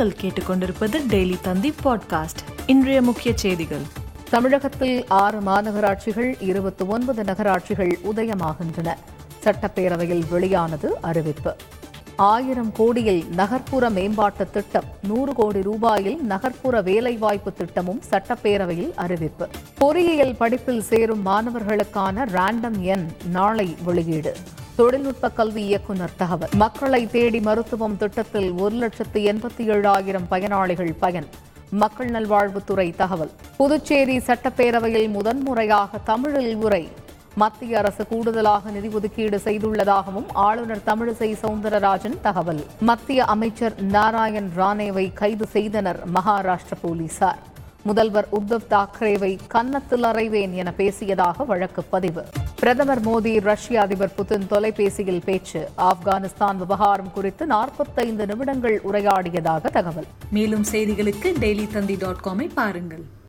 நீங்கள் கேட்டுக்கொண்டிருப்பது டெய்லி தந்தி பாட்காஸ்ட். இன்றைய முக்கிய செய்திகள். தமிழகத்தில் ஆறு மாநகராட்சிகள் இருபத்தி ஒன்பது நகராட்சிகள் உதயமாகின்றன. சட்டப்பேரவையில் வெளியானது அறிவிப்பு. ஆயிரம் கோடியில் நகர்ப்புற மேம்பாட்டு திட்டம் நூறு கோடி ரூபாயில் நகர்ப்புற வேலைவாய்ப்பு திட்டமும் சட்டப்பேரவையில் அறிவிப்பு. பொறியியல் படிப்பில் சேரும் மாணவர்களுக்கான ரேண்டம் எண் நாளை வெளியீடு. தொழில்நுட்ப கல்வி இயக்குநர் தகவல். மக்களை தேடி மருத்துவம் திட்டத்தில் ஒரு லட்சத்து எண்பத்தி ஏழாயிரம் பயனாளிகள் பயன். மக்கள் நல்வாழ்வுத்துறை தகவல். புதுச்சேரி சட்டப்பேரவையில் முதன்முறையாக தமிழில் உரை. மத்திய அரசு கூடுதலாக நிதி ஒதுக்கீடு செய்துள்ளதாகவும் ஆளுநர் தமிழிசை சவுந்தரராஜன் தகவல். மத்திய அமைச்சர் நாராயண் ராணேவை கைது செய்தனர் மகாராஷ்டிர போலீசார். முதல்வர் உத்தவ் தாக்கரேவை கன்னத்தில் அறைவேன் என பேசியதாக வழக்கு பதிவு. பிரதமர் மோடி ரஷ்ய அதிபர் புதின் தொலைபேசியில் பேச்சு. ஆப்கானிஸ்தான் விவகாரம் குறித்து நாற்பத்தைந்து நிமிடங்கள் உரையாடியதாக தகவல். மேலும் செய்திகளுக்கு டெய்லி தந்தி டாட் காமை பாருங்கள்.